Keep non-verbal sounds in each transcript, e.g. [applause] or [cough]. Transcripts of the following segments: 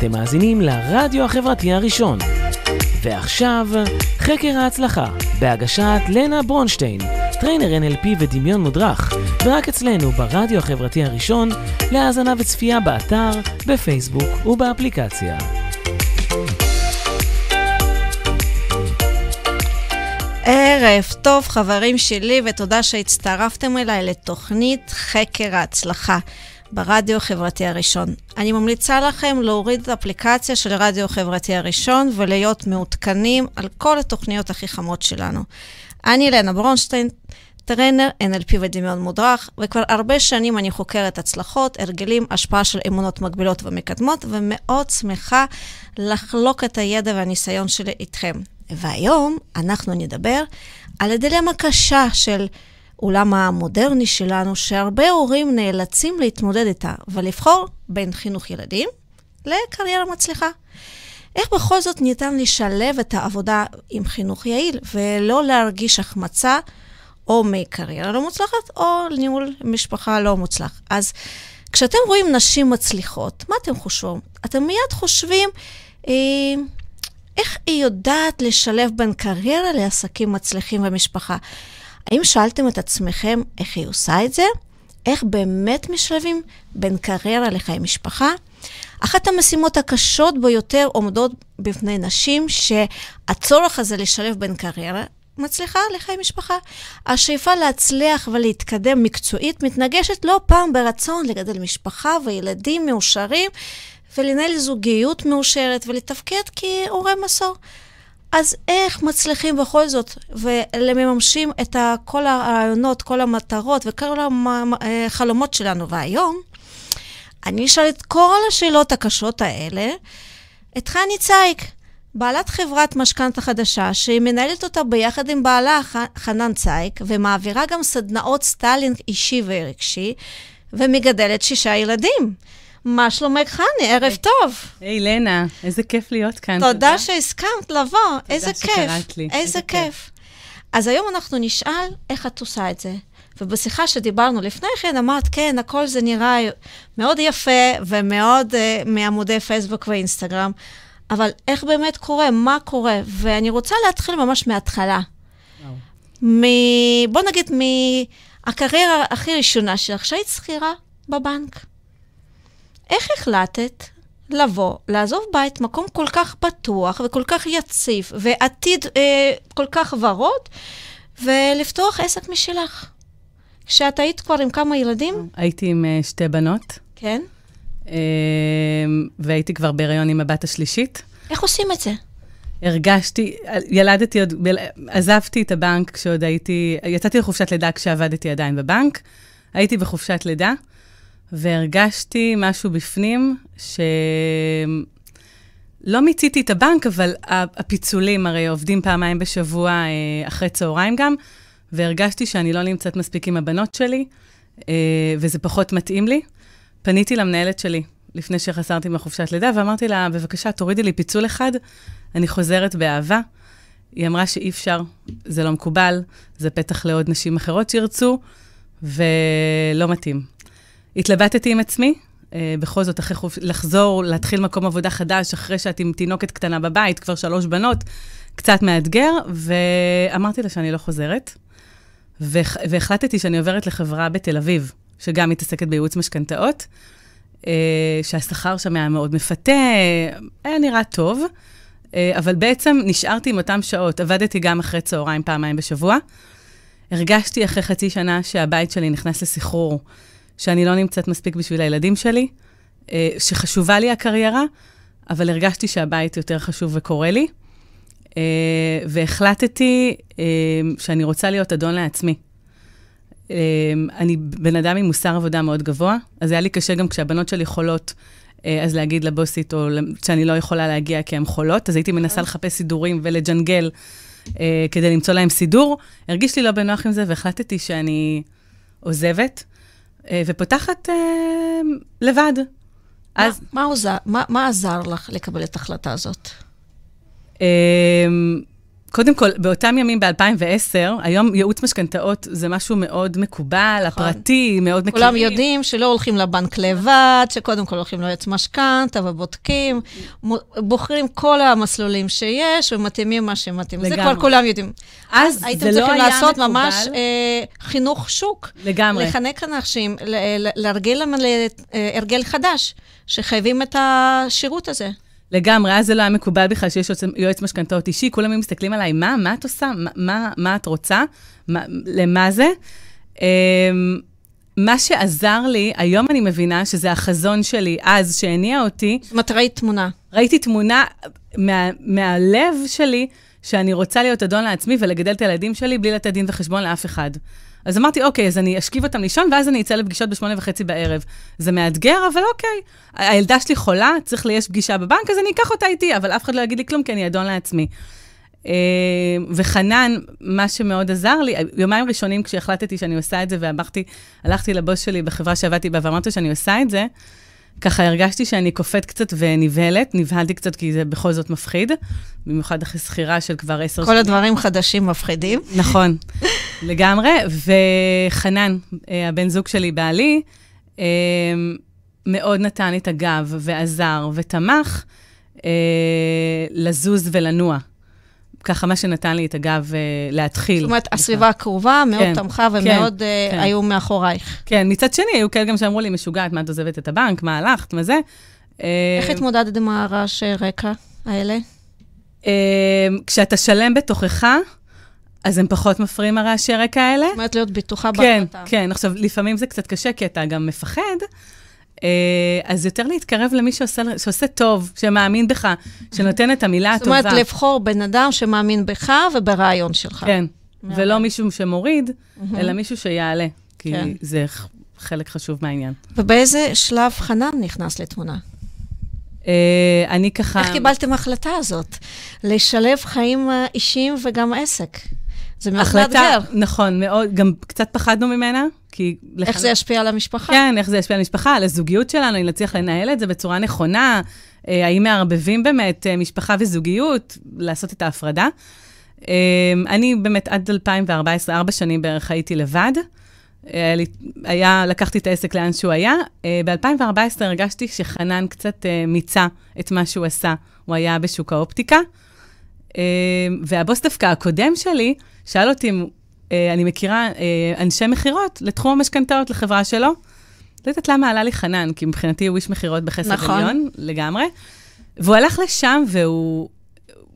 אתם מאזינים לרדיו החברתי הראשון. ועכשיו, חקר ההצלחה, בהגשת לנה ברונשטיין, trainer NLP ודמיון מודרך, ורק אצלנו ברדיו החברתי הראשון, להאזנה וצפייה באתר, בפייסבוק ובאפליקציה. ערב טוב, חברים שלי, ותודה שהצטרפתם אליי לתוכנית חקר ההצלחה ברדיו החברתי הראשון. אני ממליצה לכם להוריד את האפליקציה של רדיו החברתי הראשון ולהיות מעודכנים על כל התוכניות הכי חמות שלנו. אני לנה ברונשטיין, טרנר, NLP ודמיון מודרך, וכבר הרבה שנים אני חוקרת הצלחות, הרגלים, השפעה של אמונות מגבילות ומקדמות, ומאוד שמחה לחלוק את הידע והניסיון שלי איתכם. והיום אנחנו נדבר על הדילמה קשה של עולם המודרני שלנו, שהרבה הורים נאלצים להתמודד איתה ולבחור בין חינוך ילדים לקריירה מצליחה. איך בכל זאת ניתן לשלב את העבודה עם חינוך יעיל ולא להרגיש החמצה או מקריירה לא מוצלחת או ניהול משפחה לא מוצלח. אז כשאתם רואים נשים מצליחות, מה אתם חושבים? אתם מיד חושבים, אה, איך היא יודעת לשלב בין קריירה לעסקים מצליחים ומשפחה? האם שאלתם את עצמכם איך היא עושה את זה? איך באמת משלבים בין קריירה לחיי משפחה? אחת המשימות הקשות ביותר עומדות בפני נשים שהצורך הזה לשלב בין קריירה מצליחה לחיי משפחה. השאיפה להצליח ולהתקדם מקצועית מתנגשת לא פעם ברצון לגדל משפחה וילדים מאושרים ולנהל זוגיות מאושרת ולתפקד כהורה מסור. אז איך מצליחים בכל זאת ומממשים את כל הרעיונות, כל המטרות וכל החלומות שלנו? והיום אני אשאל את כל השאלות הקשות האלה את חני צייק, בעלת חברת משכנתה חדשה, שהיא מנהלת אותה ביחד עם בעלה חנן צייק, ומעבירה גם סדנאות סטיילינג אישי ורגשי, ומגדלת שישה ילדים. מה שלומך, חני? ערב טוב. היי, לנה, איזה כיף להיות כאן. תודה שהסכמת לבוא, איזה כיף. תודה שקראת לי. איזה כיף. אז היום אנחנו נשאל איך את עושה את זה. ובשיחה שדיברנו לפני כן, אמרת, כן, הכל זה נראה מאוד יפה ומאוד uh, מעמודי פייסבוק ואינסטגרם, אבל איך באמת קורה? מה קורה? ואני רוצה להתחיל ממש מההתחלה. מ... בוא נגיד, מהקריירה הכי ראשונה שלך, שהיית שכירה בבנק. איך החלטת לבוא, לעזוב בית, מקום כל כך פתוח וכל כך יציב, ועתיד אה, כל כך ורוד, ולפתוח עסק משלך? כשאת היית כבר עם כמה ילדים? הייתי עם uh, שתי בנות. כן. Uh, והייתי כבר בהיריון עם הבת השלישית. איך עושים את זה? הרגשתי, ילדתי עוד, עזבתי את הבנק כשעוד הייתי, יצאתי לחופשת לידה כשעבדתי עדיין בבנק, הייתי בחופשת לידה, והרגשתי משהו בפנים שלא מיציתי את הבנק, אבל הפיצולים הרי עובדים פעמיים בשבוע, אה, אחרי צהריים גם, והרגשתי שאני לא נמצאת מספיק עם הבנות שלי, אה, וזה פחות מתאים לי. פניתי למנהלת שלי לפני שחסרתי מחופשת לידה, ואמרתי לה, בבקשה, תורידי לי פיצול אחד, אני חוזרת באהבה. היא אמרה שאי אפשר, זה לא מקובל, זה פתח לעוד נשים אחרות שירצו, ולא מתאים. התלבטתי עם עצמי, אה, בכל זאת, אחרי חופ... לחזור, להתחיל מקום עבודה חדש, אחרי שאת עם תינוקת קטנה בבית, כבר שלוש בנות, קצת מאתגר, ואמרתי לה שאני לא חוזרת. והחלטתי שאני עוברת לחברה בתל אביב, שגם מתעסקת בייעוץ משכנתאות, אה, שהשכר שם היה מאוד מפתה, היה נראה טוב, אה, אבל בעצם נשארתי עם אותן שעות. עבדתי גם אחרי צהריים פעמיים בשבוע. הרגשתי אחרי חצי שנה שהבית שלי נכנס לסחרור, שאני לא נמצאת מספיק בשביל הילדים שלי, אה, שחשובה לי הקריירה, אבל הרגשתי שהבית יותר חשוב וקורה לי. Uh, והחלטתי uh, שאני רוצה להיות אדון לעצמי. אני בן אדם עם מוסר עבודה מאוד גבוה, אז היה לי קשה גם כשהבנות שלי חולות, אז להגיד לבוסית, או שאני לא יכולה להגיע כי הן חולות, אז הייתי מנסה לחפש סידורים ולג'נגל כדי למצוא להם סידור. הרגיש לי לא בנוח עם זה, והחלטתי שאני עוזבת, ופותחת uh, לבד. מה, אז... מה, עוזר, מה, מה עזר לך לקבל את ההחלטה הזאת? קודם כל, באותם ימים ב-2010, היום ייעוץ משכנתאות זה משהו מאוד מקובל, נכון. הפרטי, מאוד מכירים. כולם יודעים שלא הולכים לבנק לבד, שקודם כל הולכים ליועץ משכנתה ובודקים, בוחרים כל המסלולים שיש ומתאימים מה שמתאים. לגמרי. זה כבר כולם יודעים. אז, אז הייתם לא צריכים לעשות מקובל. ממש אה, חינוך שוק. לגמרי. לחנק אנשים, להרגיל להם להרגל חדש, שחייבים את השירות הזה. לגמרי, אז זה לא היה מקובל בכלל שיש יועץ משכנתאות אישי, כולם מסתכלים עליי, מה, מה את עושה? מה, מה, מה את רוצה? מה, למה זה? Um, מה שעזר לי, היום אני מבינה שזה החזון שלי אז, שהניע אותי. זאת אומרת, ראית תמונה. ראיתי תמונה מה, מהלב שלי, שאני רוצה להיות אדון לעצמי ולגדל את הילדים שלי בלי לתת דין וחשבון לאף אחד. אז אמרתי, אוקיי, אז אני אשכיב אותם לישון, ואז אני אצא לפגישות בשמונה וחצי בערב. זה מאתגר, אבל אוקיי. הילדה שלי חולה, צריך לי, יש פגישה בבנק, אז אני אקח אותה איתי, אבל אף אחד לא יגיד לי כלום, כי אני אדון לעצמי. אה, וחנן, מה שמאוד עזר לי, יומיים ראשונים כשהחלטתי שאני עושה את זה, ואמרתי, הלכתי לבוס שלי בחברה שעבדתי בה, ואמרתי שאני עושה את זה, ככה הרגשתי שאני קופאת קצת ונבהלת, נבהלתי קצת כי זה בכל זאת מפחיד, במיוחד אחרי שכירה של כבר עשר שנים. כל הדברים חדשים מפחידים. נכון, [laughs] לגמרי. וחנן, אה, הבן זוג שלי, בעלי, אה, מאוד נתן את הגב ועזר ותמך אה, לזוז ולנוע. ככה מה שנתן לי את הגב uh, להתחיל. זאת אומרת, הסביבה הקרובה מאוד כן, תמכה ומאוד כן, uh, כן. היו מאחורייך. כן, מצד שני, היו כאלה גם שאמרו לי, משוגעת, מה את עוזבת את הבנק, מה הלכת, מה זה. איך uh, התמודדת עם הרעש רקע האלה? Uh, כשאתה שלם בתוכך, אז הם פחות מפריעים הרעשי רקע האלה. זאת אומרת, להיות בטוחה כן, בהחלטה. כן, כן. עכשיו, לפעמים זה קצת קשה, כי אתה גם מפחד. אה, אז יותר להתקרב למי שעושה, שעושה טוב, שמאמין בך, שנותן את המילה הטובה. זאת אומרת, לבחור בן אדם שמאמין בך וברעיון שלך. כן, ולא מישהו שמוריד, אלא מישהו שיעלה, כי כן. זה חלק חשוב מהעניין. ובאיזה שלב חנן נכנס לתמונה? Uh, אני ככה... איך קיבלתם החלטה הזאת? לשלב חיים אישיים וגם עסק. זה מאוד מאתגר. נכון, מאוד, גם קצת פחדנו ממנה, כי... איך. זה ישפיע על המשפחה? כן, איך זה ישפיע על המשפחה, על הזוגיות שלנו, אם נצליח לנהל את זה בצורה נכונה, אה, האם מערבבים באמת אה, משפחה וזוגיות, לעשות את ההפרדה. אה, אני באמת עד 2014, ארבע שנים בערך הייתי לבד. היה, היה, לקחתי את העסק לאן שהוא היה. ב-2014 הרגשתי שחנן קצת מיצה את מה שהוא עשה. הוא היה בשוק האופטיקה. והבוס דווקא הקודם שלי, שאל אותי אם אני מכירה אה, אנשי מכירות לתחום המשכנתאות לחברה שלו. לא יודעת למה עלה לי חנן, כי מבחינתי הוא איש מכירות בחסר נכון. עליון לגמרי. והוא הלך לשם והוא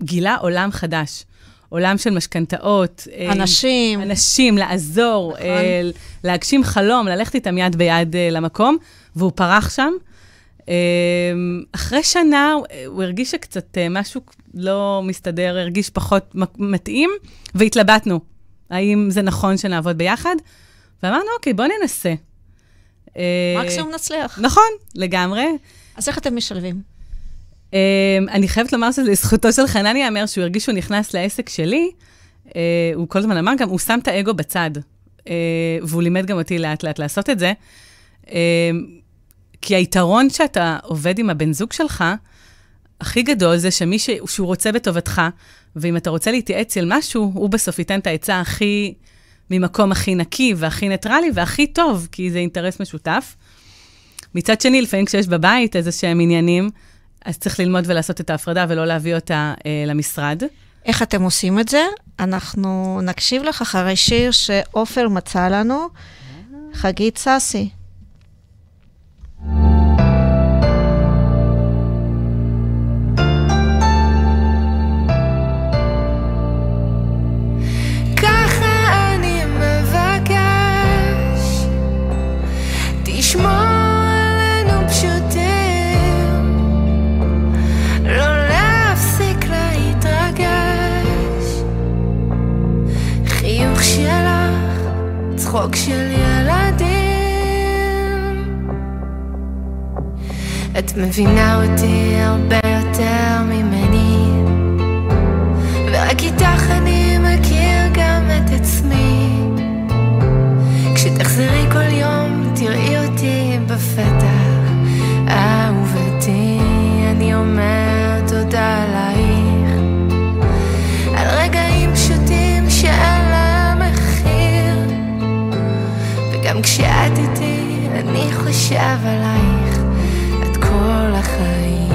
גילה עולם חדש. עולם של משכנתאות. אה, אנשים. אנשים, לעזור, נכון. להגשים חלום, ללכת איתם יד ביד למקום, והוא פרח שם. אחרי שנה הוא הרגיש שקצת משהו לא מסתדר, הרגיש פחות מתאים, והתלבטנו. האם זה נכון שנעבוד ביחד? ואמרנו, אוקיי, בוא ננסה. אה, מקסימום נצליח. נכון, לגמרי. אז איך אתם משלבים? אה, אני חייבת לומר שזה לזכותו של חנן ייאמר שהוא הרגיש שהוא נכנס לעסק שלי. אה, הוא כל הזמן אמר גם, הוא שם את האגו בצד. והוא לימד גם אותי לאט-לאט לעשות את זה. כי היתרון שאתה עובד עם הבן זוג שלך, הכי גדול זה שמי ש... שהוא רוצה בטובתך, ואם אתה רוצה להתייעץ על משהו, הוא בסוף ייתן את העצה הכי, ממקום הכי נקי והכי ניטרלי והכי טוב, כי זה אינטרס משותף. מצד שני, לפעמים כשיש בבית איזה שהם עניינים, אז צריך ללמוד ולעשות את ההפרדה ולא להביא אותה אה, למשרד. איך אתם עושים את זה? אנחנו נקשיב לך אחרי שיר שעופר מצא לנו, חגית סאסי. צחוק של ילדים. את מבינה אותי הרבה יותר ממני, חושב עלייך את כל החיים.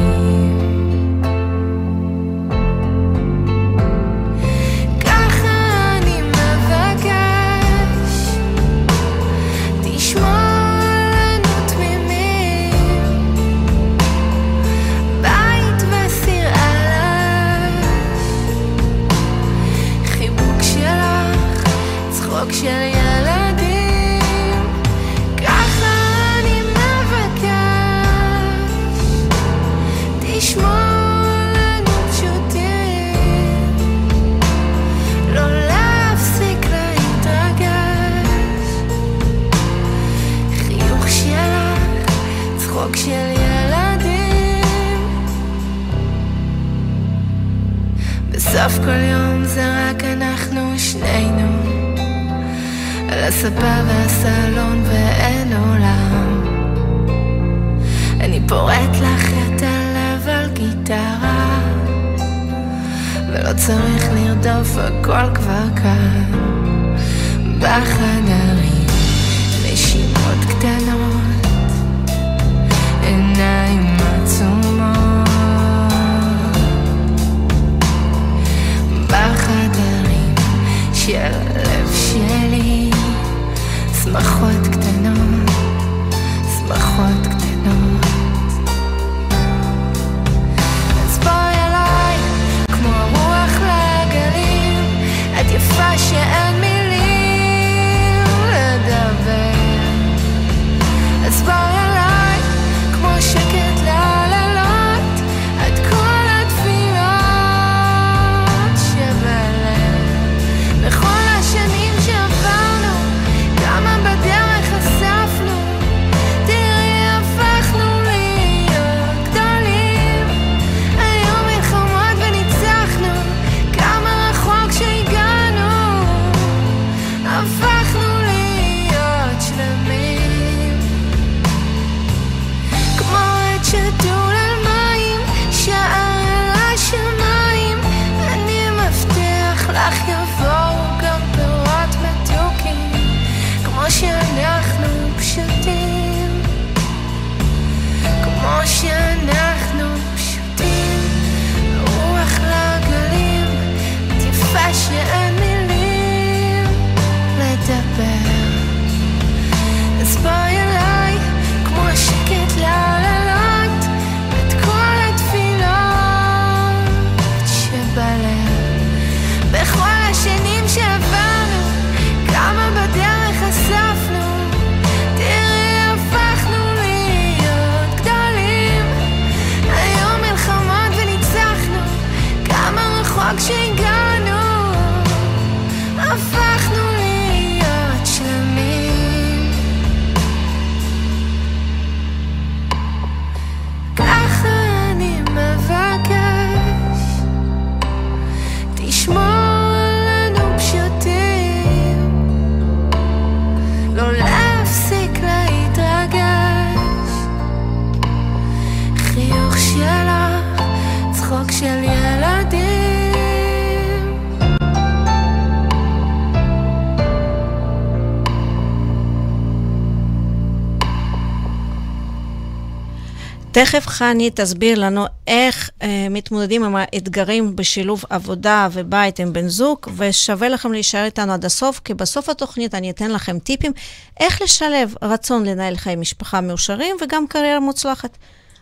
תכף חני תסביר לנו איך אה, מתמודדים עם האתגרים בשילוב עבודה ובית עם בן זוג, ושווה לכם להישאר איתנו עד הסוף, כי בסוף התוכנית אני אתן לכם טיפים איך לשלב רצון לנהל חיי משפחה מאושרים וגם קריירה מוצלחת.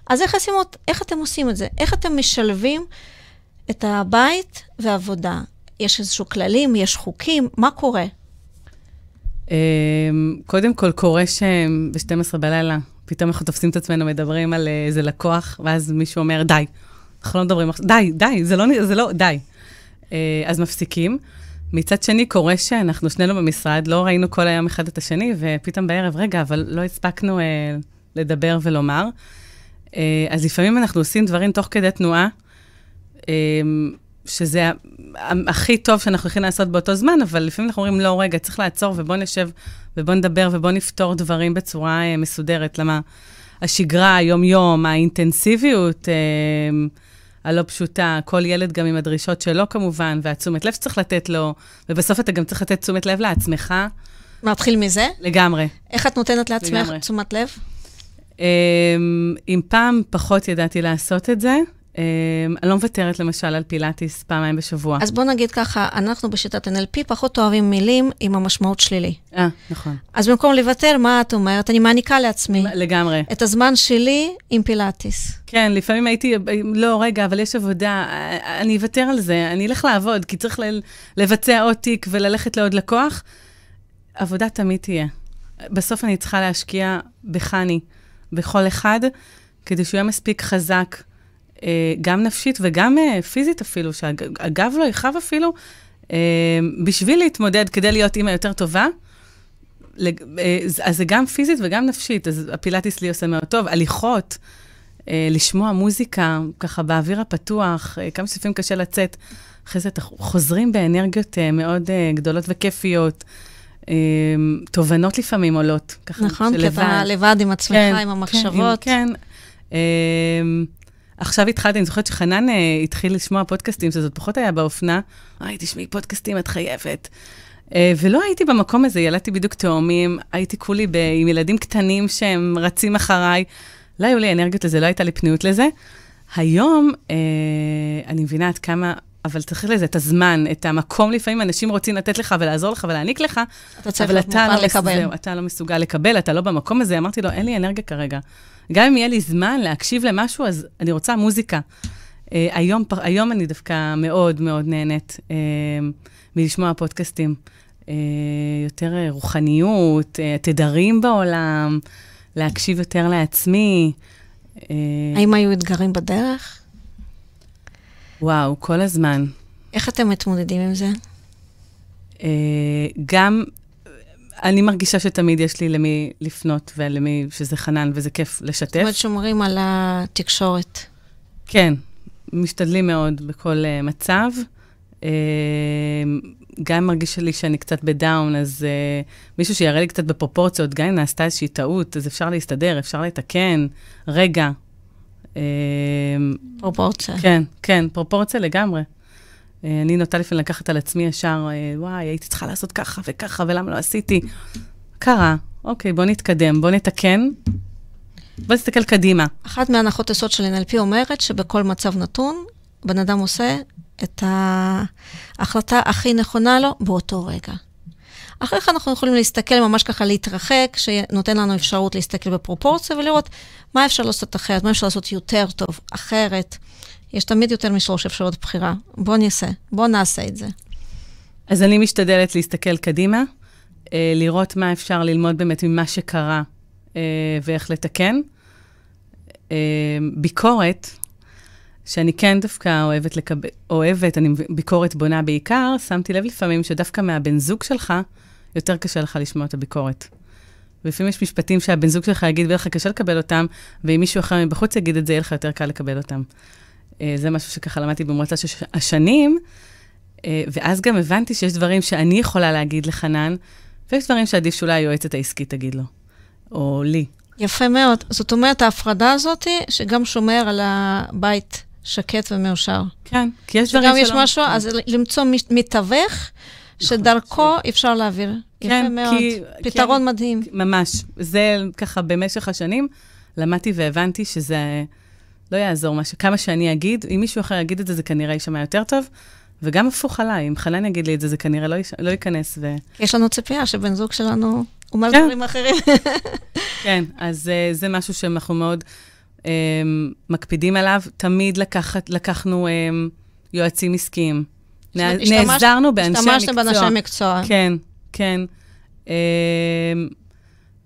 אז איך, עושים, אות- איך אתם עושים את זה? איך אתם משלבים את הבית והעבודה? יש איזשהו כללים, יש חוקים, מה קורה? אמ, קודם כל, קורה שב-12 בלילה, פתאום אנחנו תופסים את עצמנו, מדברים על אה, איזה לקוח, ואז מישהו אומר, די, אנחנו לא מדברים עכשיו, די, די, זה לא, זה לא, די. אה, אז מפסיקים. מצד שני, קורה שאנחנו שנינו במשרד, לא ראינו כל היום אחד את השני, ופתאום בערב, רגע, אבל לא הספקנו אה, לדבר ולומר. אה, אז לפעמים אנחנו עושים דברים תוך כדי תנועה, אה, שזה הכי טוב שאנחנו יכולים לעשות באותו זמן, אבל לפעמים אנחנו אומרים, לא, רגע, צריך לעצור ובוא נשב ובוא נדבר ובוא נפתור דברים בצורה אה, מסודרת. למה השגרה, היום-יום, האינטנסיביות אה, הלא פשוטה, כל ילד גם עם הדרישות שלו כמובן, והתשומת לב שצריך לתת לו, ובסוף אתה גם צריך לתת תשומת לב לעצמך נתחיל מזה. לגמרי. איך את נותנת לעצמך לגמרי. תשומת לב? אם פעם פחות ידעתי לעשות את זה, אני לא מוותרת למשל על פילאטיס פעמיים בשבוע. אז בוא נגיד ככה, אנחנו בשיטת NLP פחות אוהבים מילים עם המשמעות שלילי. אה, נכון. אז במקום לוותר, מה את אומרת? אני מעניקה לעצמי. לגמרי. את הזמן שלי עם פילאטיס. כן, לפעמים הייתי, לא, רגע, אבל יש עבודה, אני אוותר על זה, אני אלך לעבוד, כי צריך לבצע עוד תיק וללכת לעוד לקוח. עבודה תמיד תהיה. בסוף אני צריכה להשקיע בחני, בכל אחד, כדי שהוא יהיה מספיק חזק. אה, גם נפשית וגם אה, פיזית אפילו, שהגב לא יכאב אפילו, אה, בשביל להתמודד, כדי להיות אימא יותר טובה. אז זה גם פיזית וגם נפשית, אז הפילאטיס לי עושה מאוד טוב. הליכות, לשמוע מוזיקה, ככה באוויר הפתוח, כמה שלפעמים קשה לצאת. אחרי זה חוזרים באנרגיות מאוד גדולות וכיפיות. תובנות לפעמים עולות, ככה, נכון, כי אתה לבד עם עצמך, כן, עם המחשבות. כן, כן. עכשיו התחלתי, אני זוכרת שחנן uh, התחיל לשמוע פודקאסטים, שזאת פחות היה באופנה. היי, תשמעי פודקאסטים, את חייבת. Uh, ולא הייתי במקום הזה, ילדתי בדיוק תאומים, הייתי כולי ב- עם ילדים קטנים שהם רצים אחריי. לא היו לי אנרגיות לזה, לא הייתה לי פניות לזה. היום uh, אני מבינה עד כמה, אבל צריך לזה את הזמן, את המקום לפעמים, אנשים רוצים לתת לך ולעזור לך ולהעניק לך, אתה צריך להיות מוכן לא לקבל. זהו, אתה לא מסוגל לקבל, אתה לא במקום הזה. אמרתי לו, אין לי אנרגיה כרגע. גם אם יהיה לי זמן להקשיב למשהו, אז אני רוצה מוזיקה. Uh, היום, היום אני דווקא מאוד מאוד נהנית uh, מלשמוע פודקאסטים. Uh, יותר רוחניות, uh, תדרים בעולם, להקשיב יותר לעצמי. Uh, האם היו אתגרים בדרך? וואו, כל הזמן. איך אתם מתמודדים עם זה? Uh, גם אני מרגישה שתמיד יש לי למי לפנות ולמי, שזה חנן וזה כיף לשתף. זאת אומרת, שומרים על התקשורת. כן, משתדלים מאוד בכל uh, מצב. Uh, גם מרגיש לי שאני קצת בדאון, אז uh, מישהו שיראה לי קצת בפרופורציות, גם אם נעשתה איזושהי טעות, אז אפשר להסתדר, אפשר לתקן. רגע. Uh, פרופורציה. כן, כן, פרופורציה לגמרי. אה, אני נוטה לפעמים לקחת על עצמי ישר, אה, וואי, הייתי צריכה לעשות ככה וככה, ולמה לא עשיתי? קרה, אוקיי, בוא נתקדם, בוא נתקן, בוא נסתכל קדימה. אחת מהנחות יסוד של NLP אומרת שבכל מצב נתון, בן אדם עושה את ההחלטה הכי נכונה לו באותו רגע. אחרי כן אנחנו יכולים להסתכל, ממש ככה להתרחק, שנותן לנו אפשרות להסתכל בפרופורציה ולראות מה אפשר לעשות אחרת, מה אפשר לעשות יותר טוב, אחרת. יש תמיד יותר משלוש אפשרויות בחירה. בוא נעשה, בוא נעשה את זה. אז אני משתדלת להסתכל קדימה, אה, לראות מה אפשר ללמוד באמת ממה שקרה אה, ואיך לתקן. אה, ביקורת, שאני כן דווקא אוהבת לקבל, אוהבת, אני ביקורת בונה בעיקר, שמתי לב לפעמים שדווקא מהבן זוג שלך, יותר קשה לך לשמוע את הביקורת. ולפעמים יש משפטים שהבן זוג שלך יגיד ויהיה לך קשה לקבל אותם, ואם מישהו אחר מבחוץ יגיד את זה, יהיה לך יותר קל לקבל אותם. אה, זה משהו שככה למדתי במועצת השנים, אה, ואז גם הבנתי שיש דברים שאני יכולה להגיד לחנן, ויש דברים שעדיף שאולי היועצת העסקית תגיד לו, או לי. יפה מאוד. זאת אומרת, ההפרדה הזאת, שגם שומר על הבית שקט ומאושר. כן, כי יש דברים שלא... וגם יש משהו, אז למצוא מתווך, שדרכו אפשר להעביר. כן, יפה מאוד. כי, פתרון כן, מדהים. ממש. זה ככה, במשך השנים, למדתי והבנתי שזה... לא יעזור מה. כמה שאני אגיד, אם מישהו אחר יגיד את זה, זה כנראה יישמע יותר טוב. וגם הפוך עליי, אם חנן יגיד לי את זה, זה כנראה לא, יש... לא ייכנס. ו... יש לנו ציפייה שבן זוג שלנו אומר כן. דברים אחרים. כן, אז uh, זה משהו שאנחנו מאוד מקפידים עליו. תמיד לקחת, לקחנו um, יועצים עסקיים. נעזרנו באנשי מקצוע. השתמשתם באנשי מקצוע. כן, כן. Um,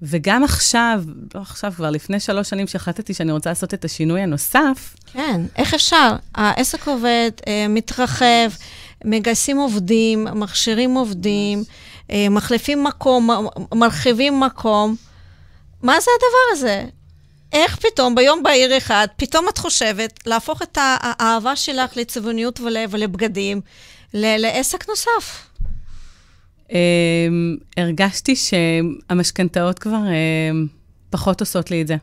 וגם עכשיו, לא עכשיו, כבר לפני שלוש שנים שהחלטתי שאני רוצה לעשות את השינוי הנוסף. כן, איך אפשר? העסק עובד, אה, מתרחב, מגייסים עובדים, מכשירים עובדים, אה, מחליפים מקום, מרחיבים מקום. מה זה הדבר הזה? איך פתאום, ביום בהיר אחד, פתאום את חושבת להפוך את האהבה שלך לצבעוניות ולבגדים לעסק נוסף? Um, הרגשתי שהמשכנתאות כבר um, פחות עושות לי את זה.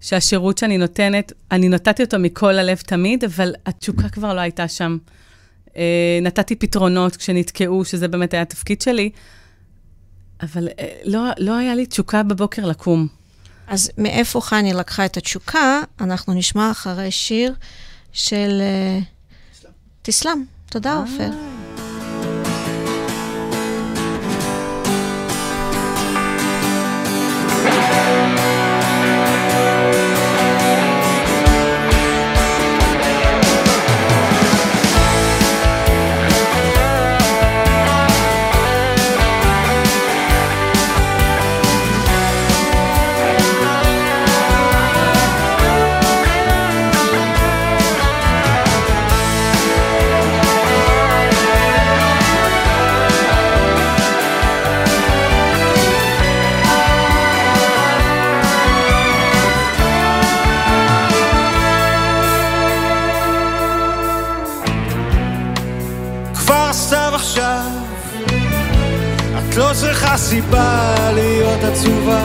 שהשירות שאני נותנת, אני נתתי אותו מכל הלב תמיד, אבל התשוקה כבר לא הייתה שם. Uh, נתתי פתרונות כשנתקעו, שזה באמת היה התפקיד שלי, אבל uh, לא, לא היה לי תשוקה בבוקר לקום. אז מאיפה חני לקחה את התשוקה, אנחנו נשמע אחרי שיר של uh, תסלם. תודה, עופר. סיבה להיות עצובה.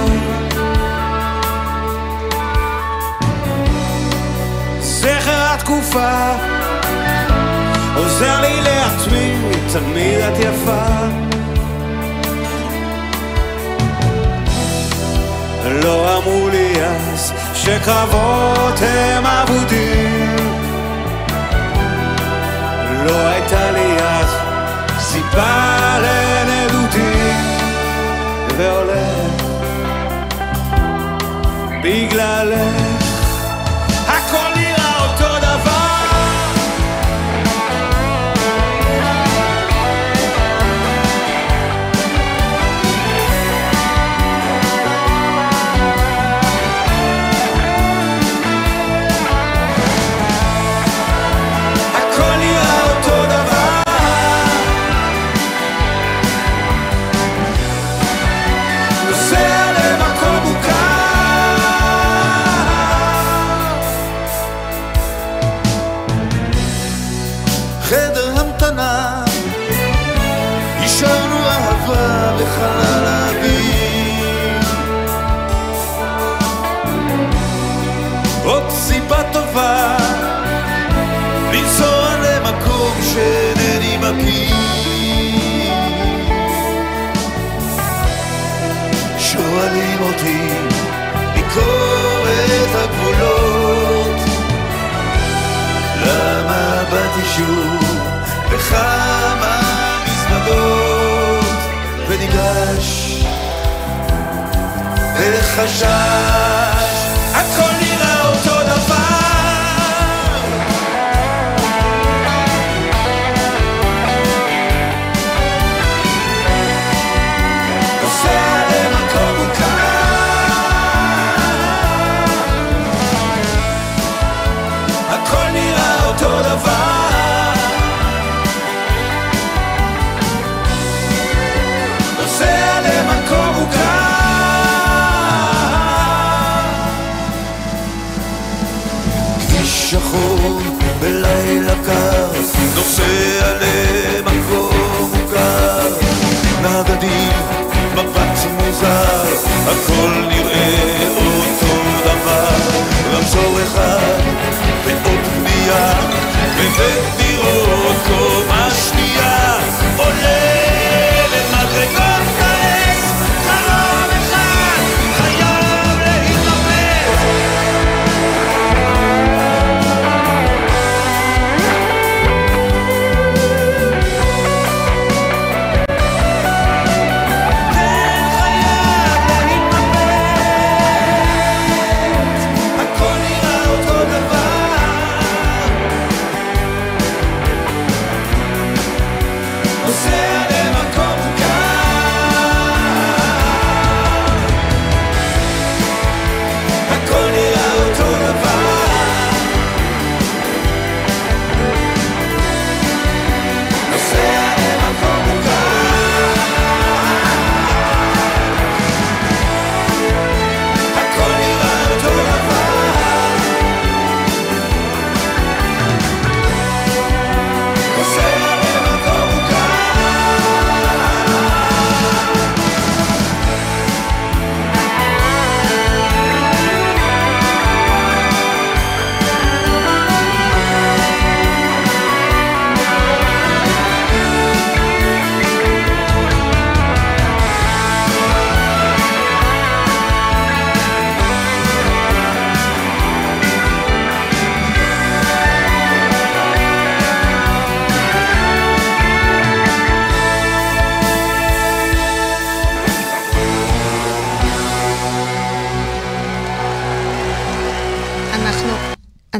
זכר התקופה עוזר לי להתמיד, תמיד את יפה. לא אמרו לי אז שקרבות הם אבודים. לא הייתה בגללך. הכל וחשש נוסע למקום מוכר. נגדים מבט מוזר הכל נראה אותו דבר. רמזור אחד ועוד בנייה בבית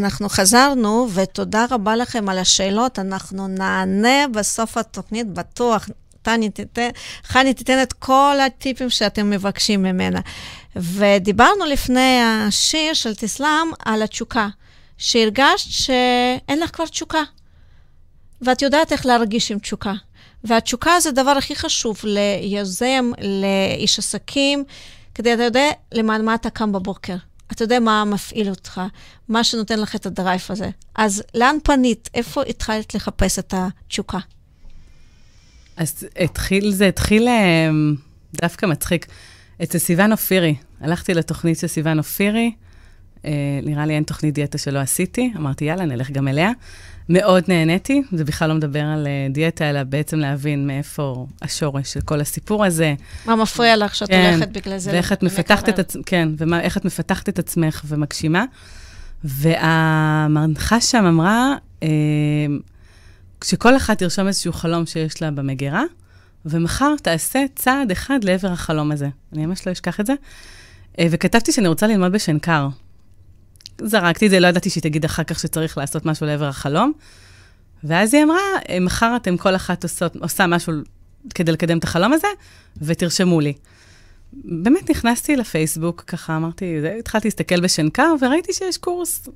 אנחנו חזרנו, ותודה רבה לכם על השאלות. אנחנו נענה בסוף התוכנית, בטוח. טני תיתן, חני תיתן את כל הטיפים שאתם מבקשים ממנה. ודיברנו לפני השיר של תסלם על התשוקה, שהרגשת שאין לך כבר תשוקה, ואת יודעת איך להרגיש עם תשוקה. והתשוקה זה הדבר הכי חשוב ליוזם, לאיש עסקים, כדי אתה יודע למען מה אתה קם בבוקר. אתה יודע מה מפעיל אותך, מה שנותן לך את הדרייב הזה. אז לאן פנית? איפה התחלת לחפש את התשוקה? אז התחיל, זה התחיל אה, דווקא מצחיק. אצל סיוון אופירי, הלכתי לתוכנית של סיוון אופירי, אה, נראה לי אין תוכנית דיאטה שלא עשיתי, אמרתי, יאללה, נלך גם אליה. מאוד נהניתי, זה בכלל לא מדבר על uh, דיאטה, אלא בעצם להבין מאיפה השורש של כל הסיפור הזה. מה מפריע לך שאת כן, הולכת בגלל זה? ואיך את מפתחת את עצמך, כן, ואיך את מפתחת את עצמך ומגשימה. והמנחה שם אמרה, uh, שכל אחת תרשום איזשהו חלום שיש לה במגירה, ומחר תעשה צעד אחד לעבר החלום הזה. אני ממש לא אשכח את זה. Uh, וכתבתי שאני רוצה ללמוד בשנקר. זרקתי את זה, לא ידעתי שהיא תגיד אחר כך שצריך לעשות משהו לעבר החלום. ואז היא אמרה, מחר אתם כל אחת עושות, עושה משהו כדי לקדם את החלום הזה, ותרשמו לי. באמת נכנסתי לפייסבוק, ככה אמרתי, התחלתי להסתכל בשנקר, וראיתי שיש קורס.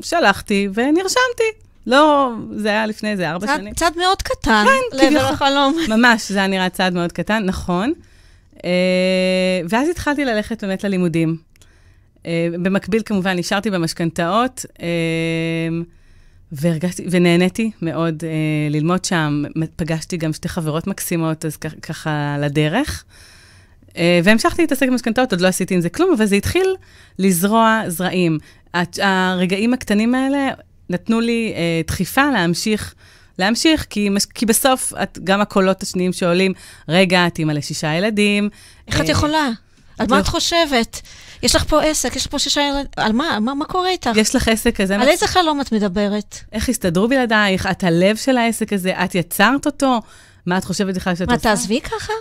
שלחתי ונרשמתי. לא, זה היה לפני איזה ארבע שנים. צעד מאוד קטן, כן, לעבר החלום. [laughs] ממש, זה היה נראה צעד מאוד קטן, נכון. אה, ואז התחלתי ללכת באמת ללימודים. אה, במקביל, כמובן, נשארתי במשכנתאות, אה, והרגשתי, ונהניתי מאוד uh, ללמוד שם. פגשתי גם שתי חברות מקסימות, אז ככה לדרך. והמשכתי להתעסק במשכנתאות, עוד לא עשיתי עם זה כלום, אבל זה התחיל לזרוע זרעים. הרגעים הקטנים האלה נתנו לי דחיפה להמשיך. להמשיך, כי, כי בסוף את, גם הקולות השניים שעולים, רגע, את אימא לשישה ילדים. איך את יכולה? על מה את חושבת? יש לך פה עסק, יש לך פה שישה ילדים, על מה? מה, מה קורה איתך? יש לך עסק כזה. על איזה חלום את מדברת? איך הסתדרו בלעדייך? את הלב של העסק הזה? את יצרת אותו? מה את חושבת בכלל שאת עושה? מה, תעזבי ככה?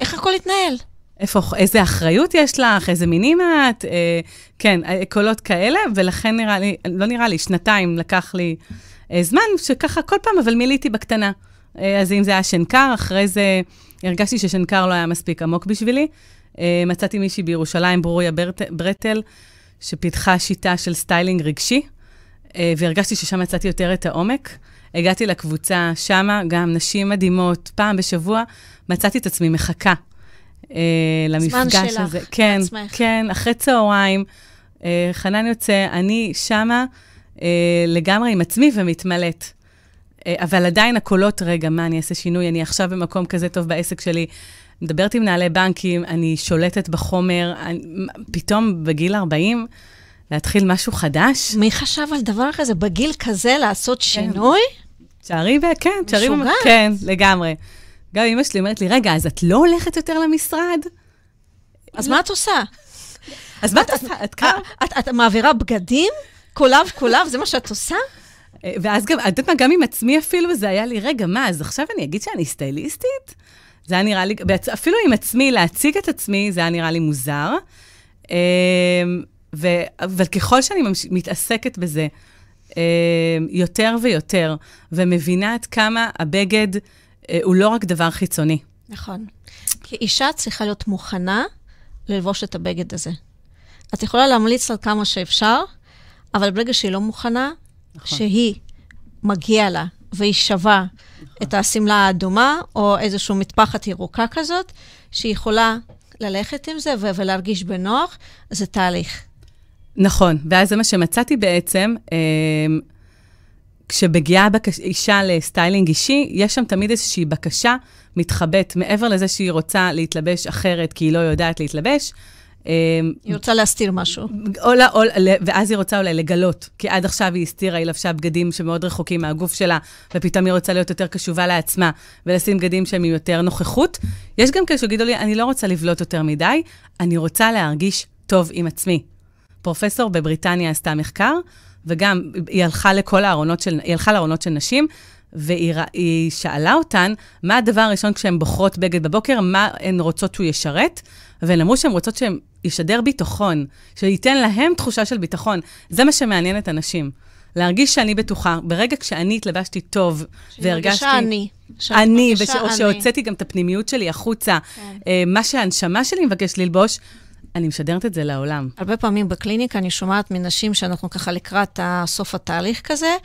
איך הכל יתנהל? איפה, איזה אחריות יש לך, איזה מינים את, אה, כן, אה, קולות כאלה, ולכן נראה לי, לא נראה לי, שנתיים לקח לי אה, זמן, שככה כל פעם, אבל מיליתי בקטנה. אה, אז אם זה היה שנקר, אחרי זה הרגשתי ששנקר לא היה מספיק עמוק בשבילי, מצאתי מישהי בירושלים, ברוריה ברטל, שפיתחה שיטה של סטיילינג רגשי, אה, והרגשתי ששם מצאתי יותר את העומק. הגעתי לקבוצה שמה, גם נשים מדהימות, פעם בשבוע, מצאתי את עצמי מחכה אה, למפגש הזה. זמן שלך, כן, בעצמך. כן, אחרי צהריים, אה, חנן יוצא, אני שמה אה, לגמרי עם עצמי ומתמלאת. אה, אבל עדיין הקולות, רגע, מה, אני אעשה שינוי, אני עכשיו במקום כזה טוב בעסק שלי. מדברת עם מנהלי בנקים, אני שולטת בחומר, אני, פתאום בגיל 40, להתחיל משהו חדש. מי חשב על דבר כזה בגיל כזה לעשות כן. שינוי? תשארי. כן, תשארי ב... כן, לגמרי. גם אמא שלי אומרת לי, רגע, אז את לא הולכת יותר למשרד? אז מה את עושה? אז מה את עושה? את מעבירה בגדים? קולב, קולב, זה מה שאת עושה? אה, ואז גם, את יודעת מה, גם עם עצמי אפילו, זה היה לי, רגע, מה, אז עכשיו אני אגיד שאני סטייליסטית? זה היה נראה לי, אפילו עם עצמי, להציג את עצמי, זה היה נראה לי מוזר. אמ, ו, אבל ככל שאני ממש, מתעסקת בזה אמ, יותר ויותר, ומבינה עד כמה הבגד אה, הוא לא רק דבר חיצוני. נכון. כי אישה צריכה להיות מוכנה ללבוש את הבגד הזה. את יכולה להמליץ על כמה שאפשר, אבל ברגע שהיא לא מוכנה, נכון. שהיא מגיע לה והיא שווה את השמלה האדומה, או איזושהי מטפחת ירוקה כזאת, שהיא יכולה ללכת עם זה ולהרגיש בנוח, זה תהליך. נכון, ואז זה מה שמצאתי בעצם. אה, כשמגיעה בקש... אישה לסטיילינג אישי, יש שם תמיד איזושהי בקשה מתחבאת, מעבר לזה שהיא רוצה להתלבש אחרת כי היא לא יודעת להתלבש, היא רוצה להסתיר משהו. או, או, ואז היא רוצה אולי לגלות, כי עד עכשיו היא הסתירה, היא לבשה בגדים שמאוד רחוקים מהגוף שלה, ופתאום היא רוצה להיות יותר קשובה לעצמה, ולשים בגדים שהם עם יותר נוכחות. יש גם כאלה שיגידו לי, אני לא רוצה לבלוט יותר מדי, אני רוצה להרגיש טוב עם עצמי. פרופסור בבריטניה עשתה מחקר, וגם היא הלכה לכל הארונות של, היא הלכה לארונות של נשים, והיא שאלה אותן, מה הדבר הראשון כשהן בוחרות בגד בבוקר, מה הן רוצות שהוא ישרת, אבל הן אמרו שהן רוצות שהם ישדר ביטחון, שייתן להם תחושה של ביטחון. זה מה שמעניין את הנשים. להרגיש שאני בטוחה. ברגע כשאני התלבשתי טוב, והרגשתי... שאני אני. או שהוצאתי גם את הפנימיות שלי החוצה, כן. אה, מה שהנשמה שלי מבקשת ללבוש, אני משדרת את זה לעולם. הרבה פעמים בקליניקה אני שומעת מנשים שאנחנו ככה לקראת סוף התהליך כזה,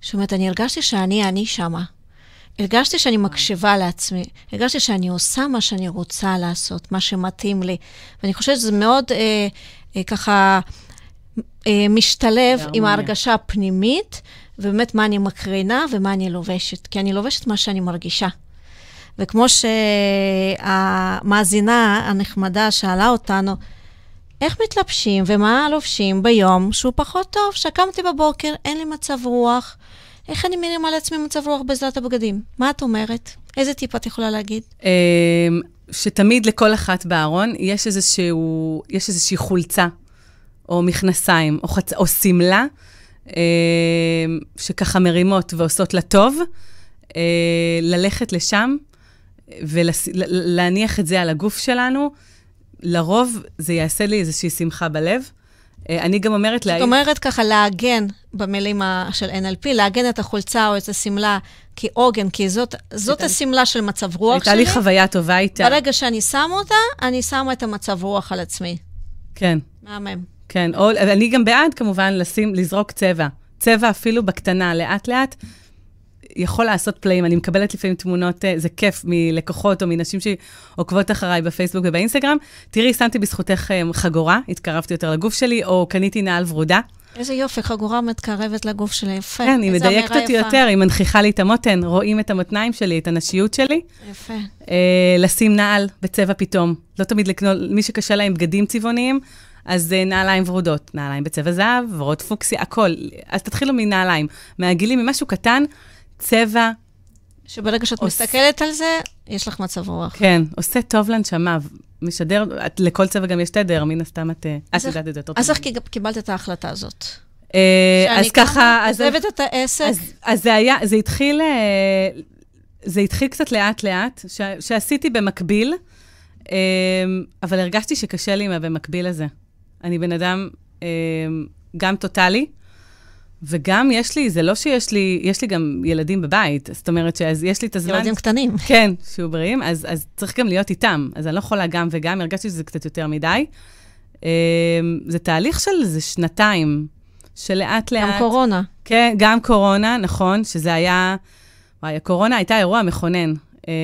שאומרת, אני הרגשתי שאני אני שמה. הרגשתי שאני מקשיבה לעצמי, הרגשתי שאני עושה מה שאני רוצה לעשות, מה שמתאים לי. ואני חושבת שזה מאוד אה, אה, ככה אה, משתלב עם ההרגשה הפנימית, ובאמת מה אני מקרינה ומה אני לובשת. כי אני לובשת מה שאני מרגישה. וכמו שהמאזינה הנחמדה שאלה אותנו, איך מתלבשים ומה לובשים ביום שהוא פחות טוב, שקמתי בבוקר, אין לי מצב רוח, איך אני מרימה לעצמי מצב רוח בעזרת הבגדים? מה את אומרת? איזה טיפ את יכולה להגיד? אמ, שתמיד לכל אחת בארון יש, איזשהו, יש איזושהי חולצה, או מכנסיים, או, חצ... או שמלה, אמ, שככה מרימות ועושות לה טוב, אה, ללכת לשם ולהניח את זה על הגוף שלנו. לרוב זה יעשה לי איזושהי שמחה בלב. אה, אני גם אומרת... זאת אומרת ככה, לעגן, במילים של NLP, לעגן את החולצה או את השמלה כעוגן, כי זאת, זאת השמלה של מצב רוח שלי. הייתה לי חוויה טובה איתה. ברגע שאני שמה אותה, אני שמה את המצב רוח על עצמי. כן. מהמם. כן, או, אני גם בעד, כמובן, לשים, לזרוק צבע. צבע אפילו בקטנה, לאט-לאט. יכול לעשות פלאים. אני מקבלת לפעמים תמונות, אה, זה כיף, מלקוחות או מנשים שעוקבות אחריי בפייסבוק ובאינסטגרם. תראי, שמתי בזכותך אה, חגורה, התקרבתי יותר לגוף שלי, או קניתי נעל ורודה. איזה יופי, חגורה מתקרבת לגוף שלי, יפה. כן, היא מדייקת אותי יפה. יותר, היא מנכיחה לי את המותן, רואים את המותניים שלי, את הנשיות שלי. יפה. אה, לשים נעל בצבע פתאום. לא תמיד לקנות, מי שקשה לה עם בגדים צבעוניים, אז אה, נעליים ורודות, נעליים בצבע זהב, ורוד פוקסי, הכל. אז תתחילו מנעליים. מהגילים, ממשהו קטן, צבע. שברגע שאת עוש... מסתכלת על זה, יש לך מצב רוח. כן, עושה טוב לנשמה, משדר, את, לכל צבע גם יש תדר, מן הסתם את, אה, את יודעת את זה יותר טוב. אז איך קיבלת את ההחלטה הזאת? אה, אז ככה... אז עוזבת את העסק? אז, אז זה היה, זה התחיל, אה, זה התחיל קצת לאט-לאט, שעשיתי במקביל, אבל הרגשתי שקשה לי עם הבמקביל הזה. אני בן אדם גם טוטאלי, וגם יש לי, זה לא שיש לי, יש לי גם ילדים בבית, זאת אומרת שאז יש לי את הזמן... ילדים קטנים. כן, שיהיו בריאים, אז, אז צריך גם להיות איתם. אז אני לא יכולה גם וגם, הרגשתי שזה קצת יותר מדי. אמ, זה תהליך של איזה שנתיים, שלאט-לאט... גם קורונה. כן, גם קורונה, נכון, שזה היה... וואי, הקורונה הייתה אירוע מכונן. אה,